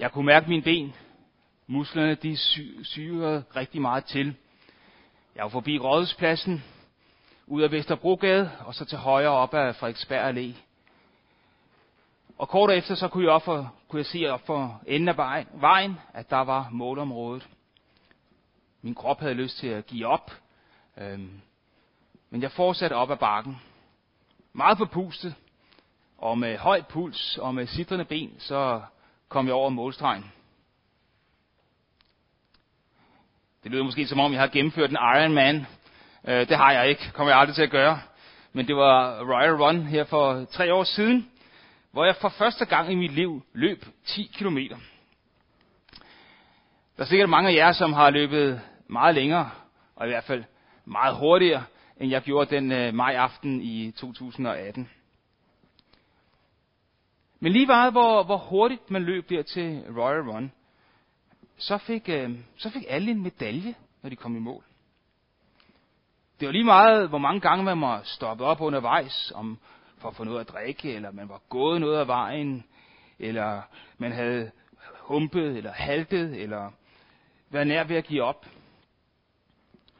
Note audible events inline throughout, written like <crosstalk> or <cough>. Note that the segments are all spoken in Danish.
Jeg kunne mærke mine ben. Musklerne de sy- syrede rigtig meget til. Jeg var forbi Rådhuspladsen, ud af Vesterbrogade, og så til højre op ad Frederiksberg Allé. Og kort efter, så kunne jeg, op for, kunne jeg se op for enden af vejen, at der var målområdet. Min krop havde lyst til at give op, øhm, men jeg fortsatte op ad bakken. Meget forpustet, og med høj puls og med sidrende ben, så kom jeg over målstregen. Det lyder måske som om, jeg har gennemført en Ironman. Øh, det har jeg ikke, kommer jeg aldrig til at gøre. Men det var Royal Run her for tre år siden, hvor jeg for første gang i mit liv løb 10 kilometer. Der er sikkert mange af jer, som har løbet meget længere, og i hvert fald meget hurtigere, end jeg gjorde den øh, maj aften i 2018. Men lige meget hvor, hvor hurtigt man løb der til Royal Run, så fik, øh, så fik alle en medalje, når de kom i mål. Det var lige meget, hvor mange gange man var stoppet op undervejs, om for at få noget at drikke, eller man var gået noget af vejen, eller man havde humpet, eller haltet, eller været nær ved at give op.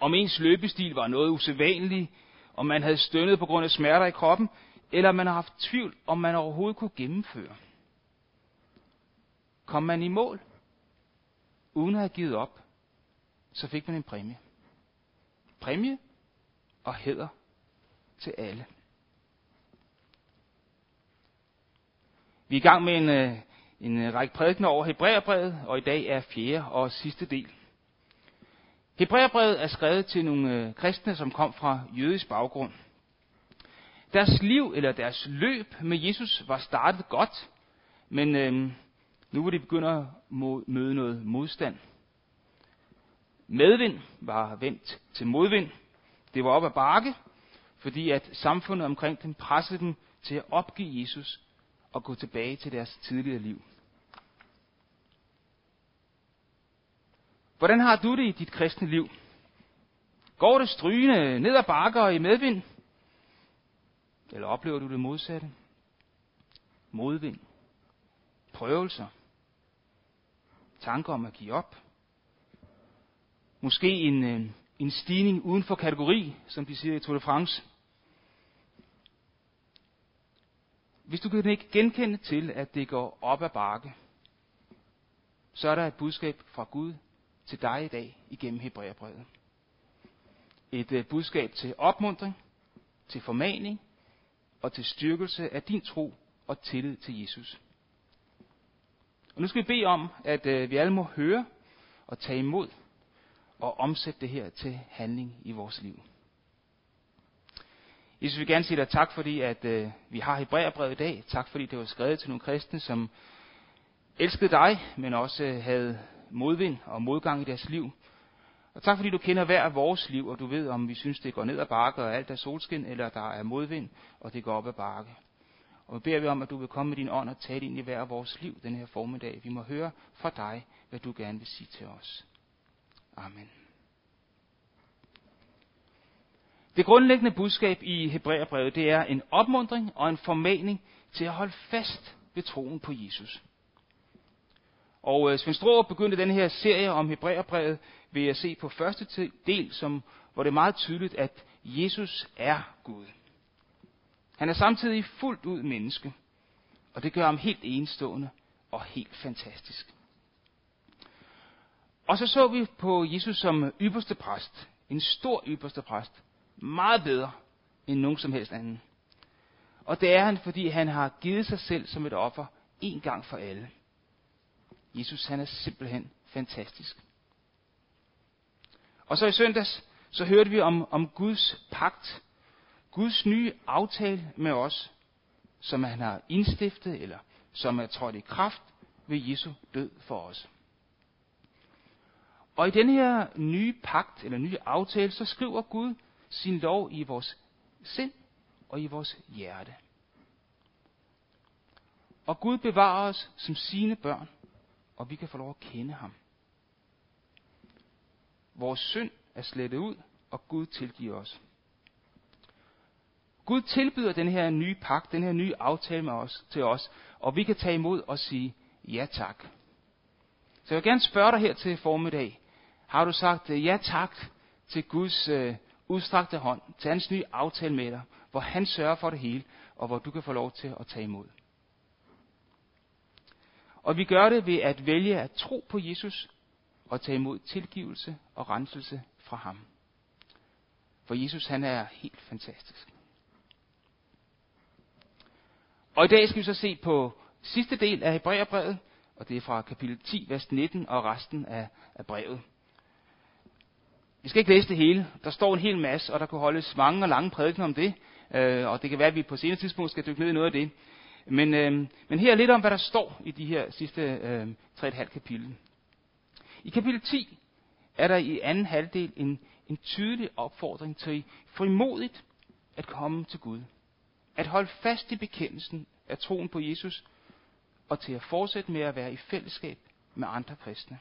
Om ens løbestil var noget usædvanligt, om man havde stønnet på grund af smerter i kroppen, eller man har haft tvivl, om man overhovedet kunne gennemføre. Kom man i mål, uden at have givet op, så fik man en præmie. Præmie og hæder til alle. Vi er i gang med en, øh, en øh, række prædikener over Hebræerbrevet, og i dag er fjerde og sidste del. Hebræerbrevet er skrevet til nogle øh, kristne, som kom fra jødisk baggrund. Deres liv eller deres løb med Jesus var startet godt, men øh, nu var de begyndt at møde noget modstand. Medvind var vendt til modvind. Det var op ad bakke, fordi at samfundet omkring dem pressede dem til at opgive Jesus og gå tilbage til deres tidligere liv. Hvordan har du det i dit kristne liv? Går det strygende ned ad bakker og i medvind? Eller oplever du det modsatte? Modvind. Prøvelser. Tanker om at give op. Måske en, øh, en stigning uden for kategori, som de siger i Tour de France. Hvis du kan ikke genkende til, at det går op ad bakke, så er der et budskab fra Gud til dig i dag igennem Hebræerbrevet. Et øh, budskab til opmundring, til formaning og til styrkelse af din tro og tillid til Jesus. Og nu skal vi bede om, at øh, vi alle må høre og tage imod og omsætte det her til handling i vores liv. Jesus vil gerne sige dig tak, fordi at øh, vi har Hebræerbrevet i dag. Tak, fordi det var skrevet til nogle kristne, som elskede dig, men også øh, havde modvind og modgang i deres liv. Og tak, fordi du kender hver af vores liv, og du ved, om vi synes, det går ned ad bakke, og alt er solskin, eller der er modvind, og det går op ad bakke. Og vi beder vi om, at du vil komme med din ånd og tale ind i hver af vores liv den her formiddag. Vi må høre fra dig, hvad du gerne vil sige til os. Amen. Det grundlæggende budskab i Hebræerbrevet, det er en opmundring og en formaning til at holde fast ved troen på Jesus. Og øh, Svend Stroh begyndte den her serie om Hebræerbrevet ved at se på første del, som, hvor det er meget tydeligt, at Jesus er Gud. Han er samtidig fuldt ud menneske, og det gør ham helt enestående og helt fantastisk. Og så så vi på Jesus som ypperste præst, en stor ypperste præst, meget bedre end nogen som helst anden. Og det er han, fordi han har givet sig selv som et offer en gang for alle. Jesus han er simpelthen fantastisk. Og så i søndags, så hørte vi om, om Guds pagt, Guds nye aftale med os, som han har indstiftet, eller som er trådt i kraft ved Jesu død for os. Og i den her nye pagt, eller nye aftale, så skriver Gud sin lov i vores sind og i vores hjerte. Og Gud bevarer os som sine børn, og vi kan få lov at kende ham. Vores synd er slettet ud, og Gud tilgiver os. Gud tilbyder den her nye pagt, den her nye aftale med os, til os, og vi kan tage imod og sige ja tak. Så jeg vil gerne spørge dig her til formiddag. Har du sagt øh, ja tak til Guds øh, udstrakte hånd, til hans nye aftale med dig, hvor han sørger for det hele, og hvor du kan få lov til at tage imod? Og vi gør det ved at vælge at tro på Jesus og tage imod tilgivelse og renselse fra ham. For Jesus han er helt fantastisk. Og i dag skal vi så se på sidste del af Hebræerbrevet, og det er fra kapitel 10, vers 19 og resten af, af brevet. Vi skal ikke læse det hele. Der står en hel masse, og der kunne holdes mange og lange prædikener om det. Øh, og det kan være, at vi på senere tidspunkt skal dykke ned i noget af det. Men, øh, men her lidt om, hvad der står i de her sidste øh, 3,5 kapitel. I kapitel 10 er der i anden halvdel en, en tydelig opfordring til frimodigt at komme til Gud. At holde fast i bekendelsen af troen på Jesus, og til at fortsætte med at være i fællesskab med andre kristne.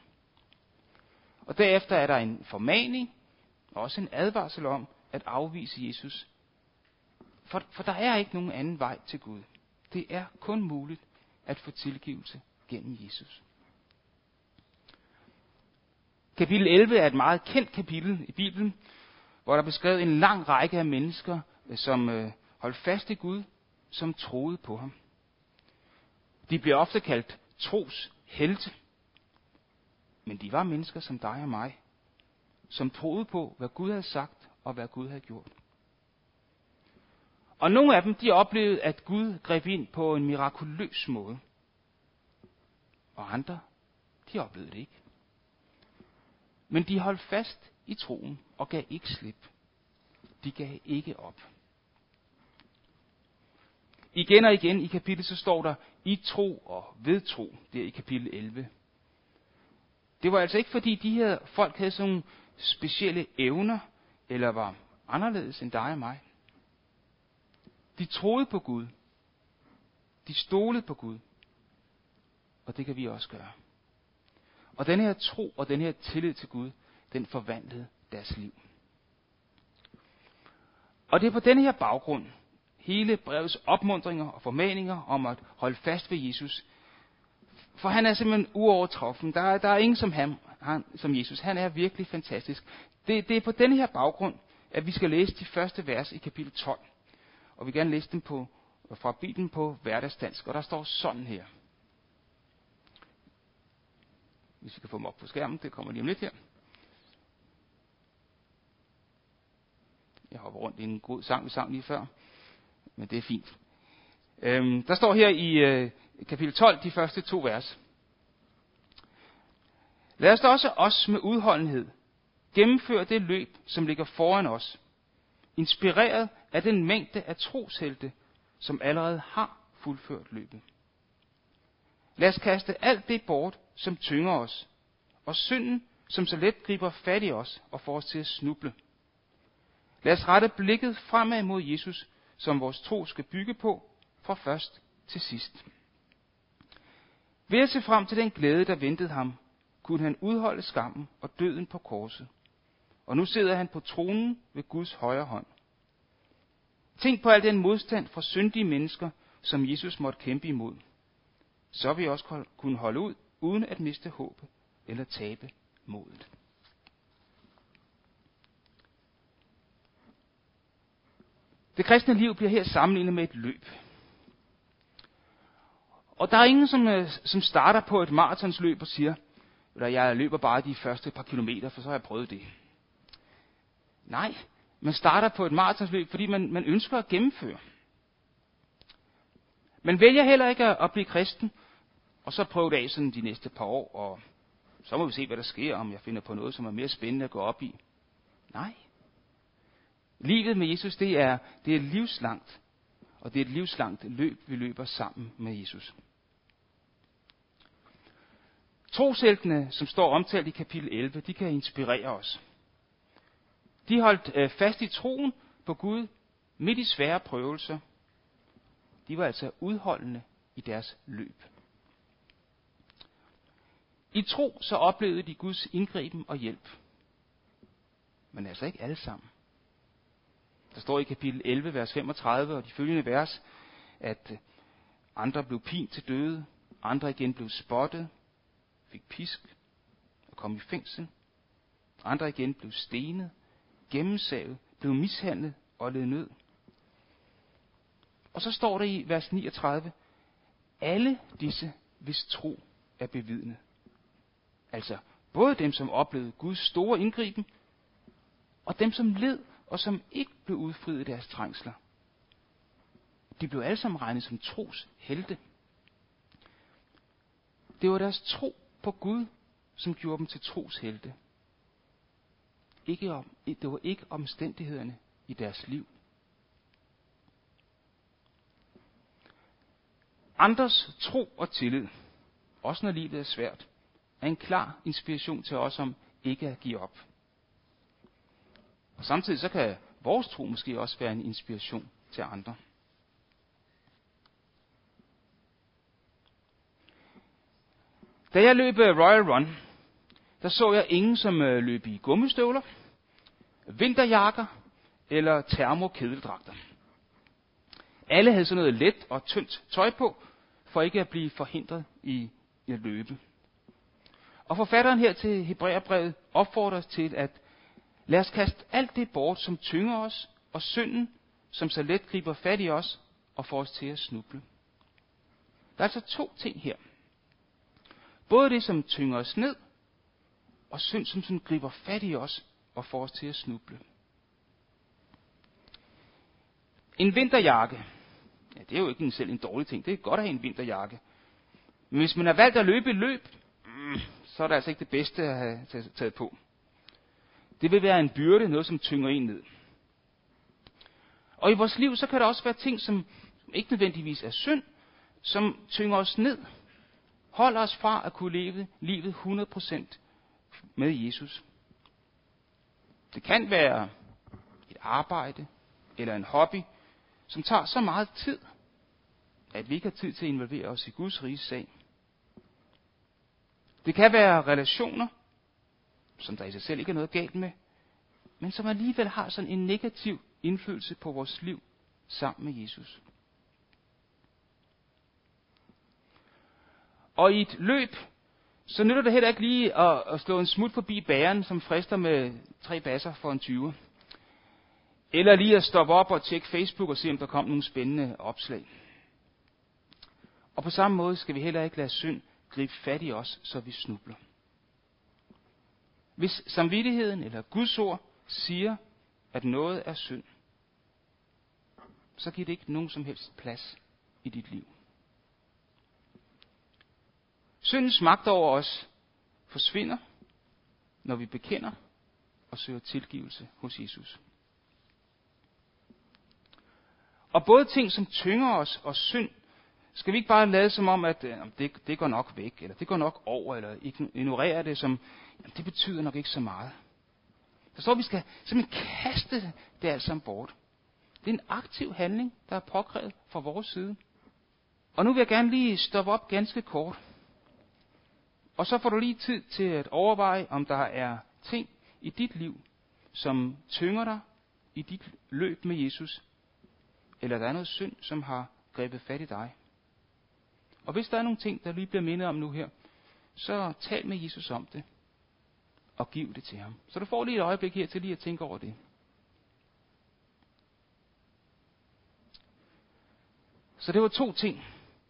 Og derefter er der en formaning, og også en advarsel om at afvise Jesus. For, for der er ikke nogen anden vej til Gud. Det er kun muligt at få tilgivelse gennem Jesus. Kapitel 11 er et meget kendt kapitel i Bibelen, hvor der er beskrevet en lang række af mennesker, øh, som øh, holdt fast i Gud, som troede på ham. De bliver ofte kaldt tros helte. Men de var mennesker som dig og mig, som troede på, hvad Gud havde sagt og hvad Gud havde gjort. Og nogle af dem, de oplevede, at Gud greb ind på en mirakuløs måde. Og andre, de oplevede det ikke. Men de holdt fast i troen og gav ikke slip. De gav ikke op. Igen og igen i kapitlet så står der i tro og ved tro, der i kapitel 11. Det var altså ikke fordi de her folk havde sådan nogle specielle evner, eller var anderledes end dig og mig. De troede på Gud. De stolede på Gud. Og det kan vi også gøre. Og den her tro og den her tillid til Gud, den forvandlede deres liv. Og det er på denne her baggrund, hele brevets opmundringer og formaninger om at holde fast ved Jesus. For han er simpelthen uovertruffen. Der er, der er ingen som ham, han, som Jesus. Han er virkelig fantastisk. Det, det er på denne her baggrund, at vi skal læse de første vers i kapitel 12. Og vi vil gerne læse dem på, fra Bibelen på hverdagsdansk. Og der står sådan her. Hvis vi kan få dem op på skærmen, det kommer lige om lidt her. Jeg hopper rundt i en god sang, vi sang lige før men det er fint. Øhm, der står her i øh, kapitel 12, de første to vers. Lad os da også os med udholdenhed gennemføre det løb, som ligger foran os, inspireret af den mængde af troshelte, som allerede har fuldført løbet. Lad os kaste alt det bort, som tynger os, og synden, som så let griber fat i os og får os til at snuble. Lad os rette blikket fremad mod Jesus, som vores tro skal bygge på, fra først til sidst. Ved at se frem til den glæde, der ventede ham, kunne han udholde skammen og døden på korset. Og nu sidder han på tronen ved Guds højre hånd. Tænk på al den modstand fra syndige mennesker, som Jesus måtte kæmpe imod. Så vil vi også kunne holde ud, uden at miste håbet eller tabe modet. Det kristne liv bliver her sammenlignet med et løb. Og der er ingen, som, øh, som starter på et maratonsløb og siger, at jeg løber bare de første par kilometer, for så har jeg prøvet det. Nej, man starter på et maratonsløb, fordi man, man ønsker at gennemføre. Man vælger heller ikke at, at blive kristen, og så prøve det af sådan de næste par år, og så må vi se, hvad der sker, om jeg finder på noget, som er mere spændende at gå op i. Nej. Livet med Jesus, det er, det er livslangt. Og det er et livslangt løb, vi løber sammen med Jesus. Troshæltene, som står omtalt i kapitel 11, de kan inspirere os. De holdt øh, fast i troen på Gud midt i svære prøvelser. De var altså udholdende i deres løb. I tro så oplevede de Guds indgriben og hjælp. Men altså ikke alle sammen. Der står i kapitel 11, vers 35 og de følgende vers, at øh, andre blev pint til døde, andre igen blev spottet, fik pisk og kom i fængsel. Andre igen blev stenet, gennemsavet, blev mishandlet og led nød. Og så står der i vers 39, alle disse, hvis tro er bevidnet. Altså både dem, som oplevede Guds store indgriben, og dem, som led og som ikke blev udfriet i deres trængsler. De blev alle sammen regnet som tros helte. Det var deres tro på Gud, som gjorde dem til tros helte. Ikke om, det var ikke omstændighederne i deres liv. Andres tro og tillid, også når livet er svært, er en klar inspiration til os om ikke at give op. Og samtidig så kan vores tro måske også være en inspiration til andre. Da jeg løb øh, Royal Run, der så jeg ingen, som øh, løb i gummistøvler, vinterjakker eller termokedeldragter. Alle havde sådan noget let og tyndt tøj på, for ikke at blive forhindret i at løbe. Og forfatteren her til Hebræerbrevet opfordrer os til, at lad os kaste alt det bort, som tynger os, og synden, som så let griber fat i os og får os til at snuble. Der er altså to ting her. Både det, som tynger os ned, og synd, som sådan griber fat i os og får os til at snuble. En vinterjakke. Ja, det er jo ikke en selv en dårlig ting. Det er godt at have en vinterjakke. Men hvis man har valgt at løbe et løb, mm, så er det altså ikke det bedste at have taget på. Det vil være en byrde, noget som tynger en ned. Og i vores liv, så kan der også være ting, som ikke nødvendigvis er synd, som tynger os ned. Holder os fra at kunne leve livet 100% med Jesus. Det kan være et arbejde eller en hobby, som tager så meget tid, at vi ikke har tid til at involvere os i Guds rige sag. Det kan være relationer, som der i sig selv ikke er noget galt med, men som alligevel har sådan en negativ indflydelse på vores liv sammen med Jesus. Og i et løb, så nytter det heller ikke lige at, at slå en smut forbi bæren, som frister med tre basser for en 20. Eller lige at stoppe op og tjekke Facebook og se, om der kom nogle spændende opslag. Og på samme måde skal vi heller ikke lade synd gribe fat i os, så vi snubler. Hvis samvittigheden eller Guds ord siger, at noget er synd, så giver det ikke nogen som helst plads i dit liv. Syndens magt over os forsvinder, når vi bekender og søger tilgivelse hos Jesus. Og både ting, som tynger os, og synd, skal vi ikke bare lade som om, at øh, det, det går nok væk, eller det går nok over, eller ignorere det som, jamen, det betyder nok ikke så meget. Der står, at vi skal simpelthen kaste det alt sammen bort. Det er en aktiv handling, der er påkrævet fra vores side. Og nu vil jeg gerne lige stoppe op ganske kort. Og så får du lige tid til at overveje, om der er ting i dit liv, som tynger dig i dit løb med Jesus, eller der er noget synd, som har grebet fat i dig. Og hvis der er nogle ting, der lige bliver mindet om nu her, så tal med Jesus om det, og giv det til ham. Så du får lige et øjeblik her til lige at tænke over det. Så det var to ting,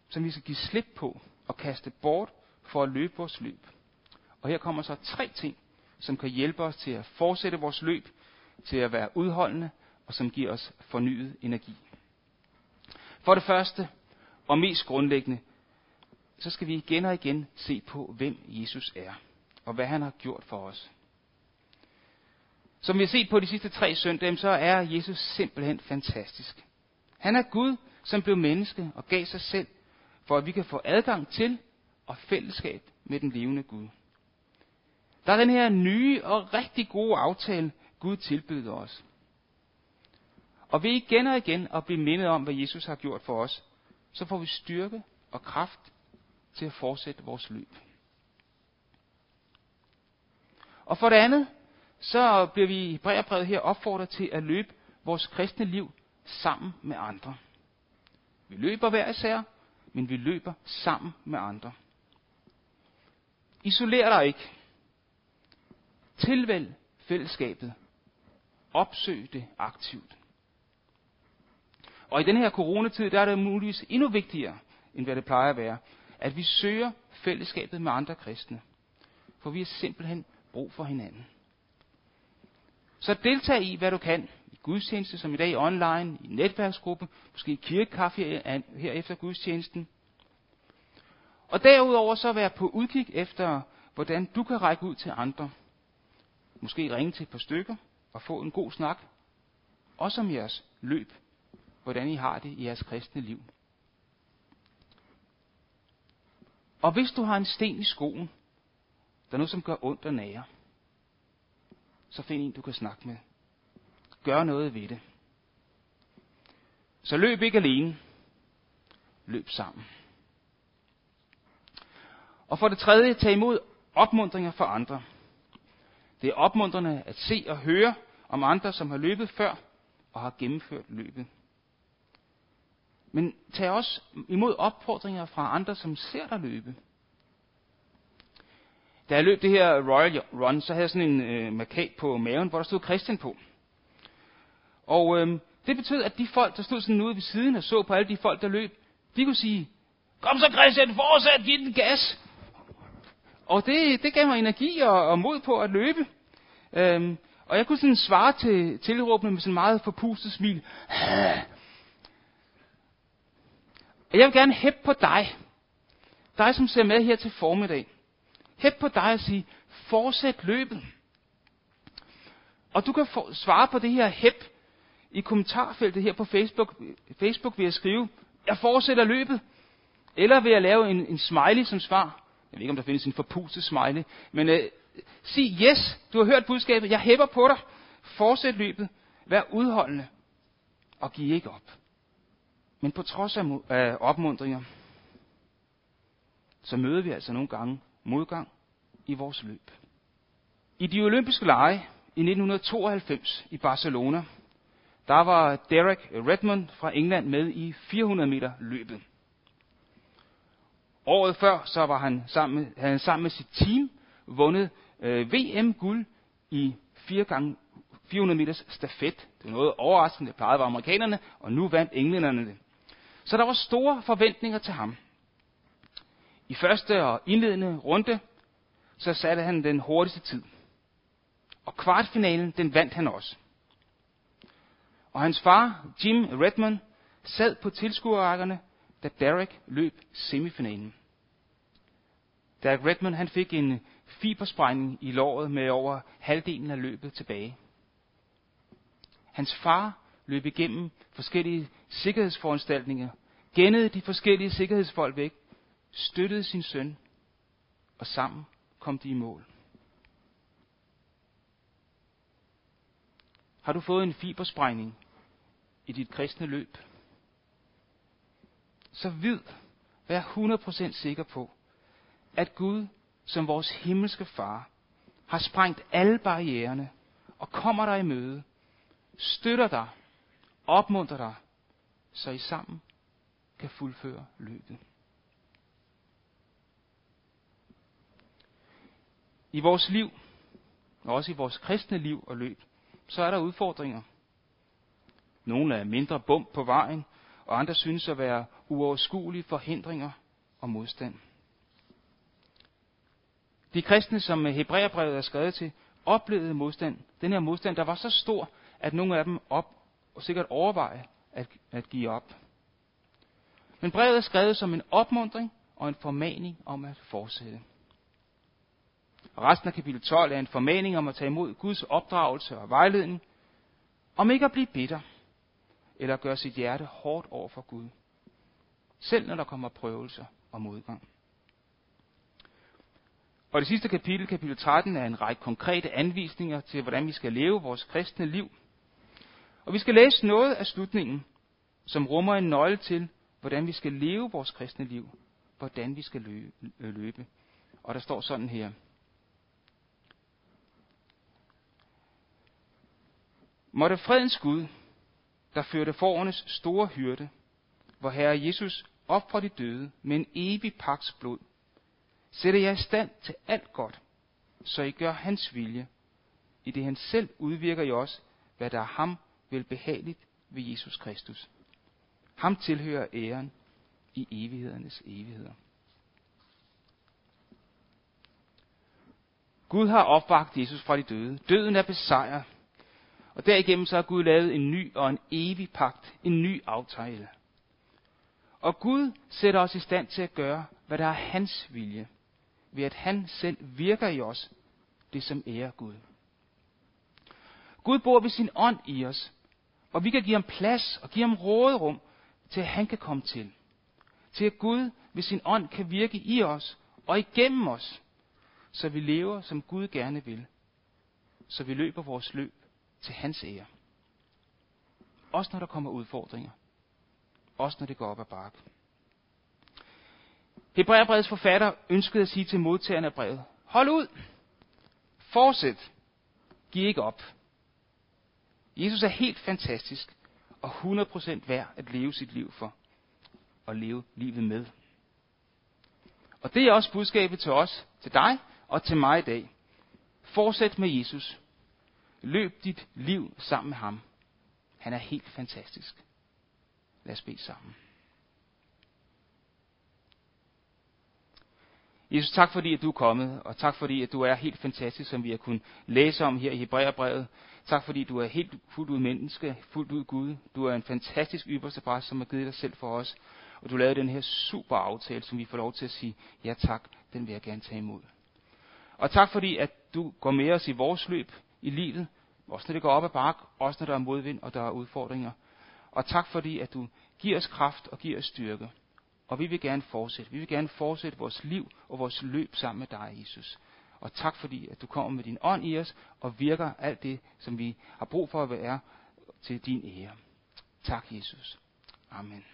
som vi skal give slip på og kaste bort for at løbe vores løb. Og her kommer så tre ting, som kan hjælpe os til at fortsætte vores løb, til at være udholdende, og som giver os fornyet energi. For det første, og mest grundlæggende, så skal vi igen og igen se på, hvem Jesus er, og hvad han har gjort for os. Som vi har set på de sidste tre søndage, så er Jesus simpelthen fantastisk. Han er Gud, som blev menneske og gav sig selv, for at vi kan få adgang til og fællesskab med den levende Gud. Der er den her nye og rigtig gode aftale, Gud tilbyder os. Og ved igen og igen at blive mindet om, hvad Jesus har gjort for os, så får vi styrke og kraft til at fortsætte vores løb. Og for det andet, så bliver vi i brevet her opfordret til at løbe vores kristne liv sammen med andre. Vi løber hver især, men vi løber sammen med andre. Isoler dig ikke. Tilvælg fællesskabet. Opsøg det aktivt. Og i den her coronatid, der er det muligvis endnu vigtigere, end hvad det plejer at være, at vi søger fællesskabet med andre kristne. For vi har simpelthen brug for hinanden. Så deltag i, hvad du kan. I gudstjeneste, som i dag online, i netværksgruppe, måske i kirkekaffe her efter gudstjenesten. Og derudover så være på udkig efter, hvordan du kan række ud til andre. Måske ringe til et par stykker og få en god snak. Også om jeres løb. Hvordan I har det i jeres kristne liv. Og hvis du har en sten i skoen, der er noget, som gør ondt og nære, så find en, du kan snakke med. Gør noget ved det. Så løb ikke alene. Løb sammen. Og for det tredje, tag imod opmundringer fra andre. Det er opmuntrende at se og høre om andre, som har løbet før og har gennemført løbet. Men tag også imod opfordringer fra andre, som ser dig løbe. Da jeg løb det her Royal Run, så havde jeg sådan en øh, markat på maven, hvor der stod Christian på. Og øh, det betød, at de folk, der stod sådan ude ved siden og så på alle de folk, der løb, de kunne sige, kom så Christian, fortsæt, giv den gas. Og det, det gav mig energi og, og mod på at løbe. Øhm, og jeg kunne sådan svare til tilråbene med sådan meget forpustet smil. Og <sighs> jeg vil gerne hæppe på dig. Dig, som ser med her til formiddag. Hæppe på dig og sige, fortsæt løbet. Og du kan for, svare på det her hæp i kommentarfeltet her på Facebook, Facebook ved at skrive, jeg fortsætter løbet. Eller ved at lave en, en smiley som svar. Jeg ved ikke, om der findes en forpustet smiley. Men øh, sig, yes, du har hørt budskabet, jeg hæpper på dig. Fortsæt løbet. Vær udholdende. Og giv ikke op. Men på trods af øh, opmundringer, så møder vi altså nogle gange modgang i vores løb. I de olympiske lege i 1992 i Barcelona, der var Derek Redmond fra England med i 400 meter løbet. Året før så var han sammen med, havde han sammen med sit team vundet øh, VM-guld i 4 gange 400 meters stafet. Det var noget overraskende, det plejede var amerikanerne, og nu vandt englænderne det. Så der var store forventninger til ham. I første og indledende runde, så satte han den hurtigste tid. Og kvartfinalen, den vandt han også. Og hans far, Jim Redmond, sad på tilskuerrækkerne, da Derek løb semifinalen. Derek Redmond han fik en fibersprængning i låret med over halvdelen af løbet tilbage. Hans far løb igennem forskellige sikkerhedsforanstaltninger, gennede de forskellige sikkerhedsfolk væk, støttede sin søn, og sammen kom de i mål. Har du fået en fibersprængning i dit kristne løb? Så vid, vær 100% sikker på, at Gud som vores himmelske far har sprængt alle barriererne og kommer dig i møde, støtter dig, opmuntrer dig, så I sammen kan fuldføre løbet. I vores liv, og også i vores kristne liv og løb, så er der udfordringer. Nogle er mindre bump på vejen, og andre synes at være uoverskuelige forhindringer og modstand. De kristne, som Hebræerbrevet er skrevet til, oplevede modstand. Den her modstand, der var så stor, at nogle af dem op, og sikkert overveje at, at give op. Men brevet er skrevet som en opmundring og en formaning om at fortsætte. Og resten af kapitel 12 er en formaning om at tage imod Guds opdragelse og vejledning, om ikke at blive bitter, eller gøre sit hjerte hårdt over for Gud, selv når der kommer prøvelser og modgang. Og det sidste kapitel, kapitel 13, er en række konkrete anvisninger til, hvordan vi skal leve vores kristne liv. Og vi skal læse noget af slutningen, som rummer en nøgle til, hvordan vi skal leve vores kristne liv, hvordan vi skal øh, løbe. Og der står sådan her. Måtte fredens Gud, der førte forernes store hyrde, hvor Herre Jesus op fra de døde med en evig paks blod, sætter jer i stand til alt godt, så I gør hans vilje i det han selv udvirker i os, hvad der er ham velbehageligt ved Jesus Kristus. Ham tilhører æren i evighedernes evigheder. Gud har opvagt Jesus fra de døde. Døden er besejret. Og derigennem så har Gud lavet en ny og en evig pagt, en ny aftale. Og Gud sætter os i stand til at gøre, hvad der er hans vilje, ved at han selv virker i os, det som ærer Gud. Gud bor ved sin ånd i os, og vi kan give ham plads og give ham råderum, til at han kan komme til. Til at Gud ved sin ånd kan virke i os og igennem os, så vi lever, som Gud gerne vil. Så vi løber vores løb til hans ære. Også når der kommer udfordringer. Også når det går op ad bakke. Hebræerbrevets forfatter ønskede at sige til modtagerne af brevet, hold ud, fortsæt, giv ikke op. Jesus er helt fantastisk og 100% værd at leve sit liv for og leve livet med. Og det er også budskabet til os, til dig og til mig i dag. Fortsæt med Jesus. Løb dit liv sammen med ham. Han er helt fantastisk. Lad os bede sammen. Jesus, tak fordi, at du er kommet, og tak fordi, at du er helt fantastisk, som vi har kunnet læse om her i Hebræerbrevet. Tak fordi, du er helt fuldt ud menneske, fuldt ud Gud. Du er en fantastisk ypperste præst, som har givet dig selv for os. Og du lavede den her super aftale, som vi får lov til at sige, ja tak, den vil jeg gerne tage imod. Og tak fordi, at du går med os i vores løb i livet, også når det går op ad bak, også når der er modvind og der er udfordringer. Og tak fordi, at du giver os kraft og giver os styrke. Og vi vil gerne fortsætte. Vi vil gerne fortsætte vores liv og vores løb sammen med dig, Jesus. Og tak fordi, at du kommer med din ånd i os og virker alt det, som vi har brug for at være til din ære. Tak, Jesus. Amen.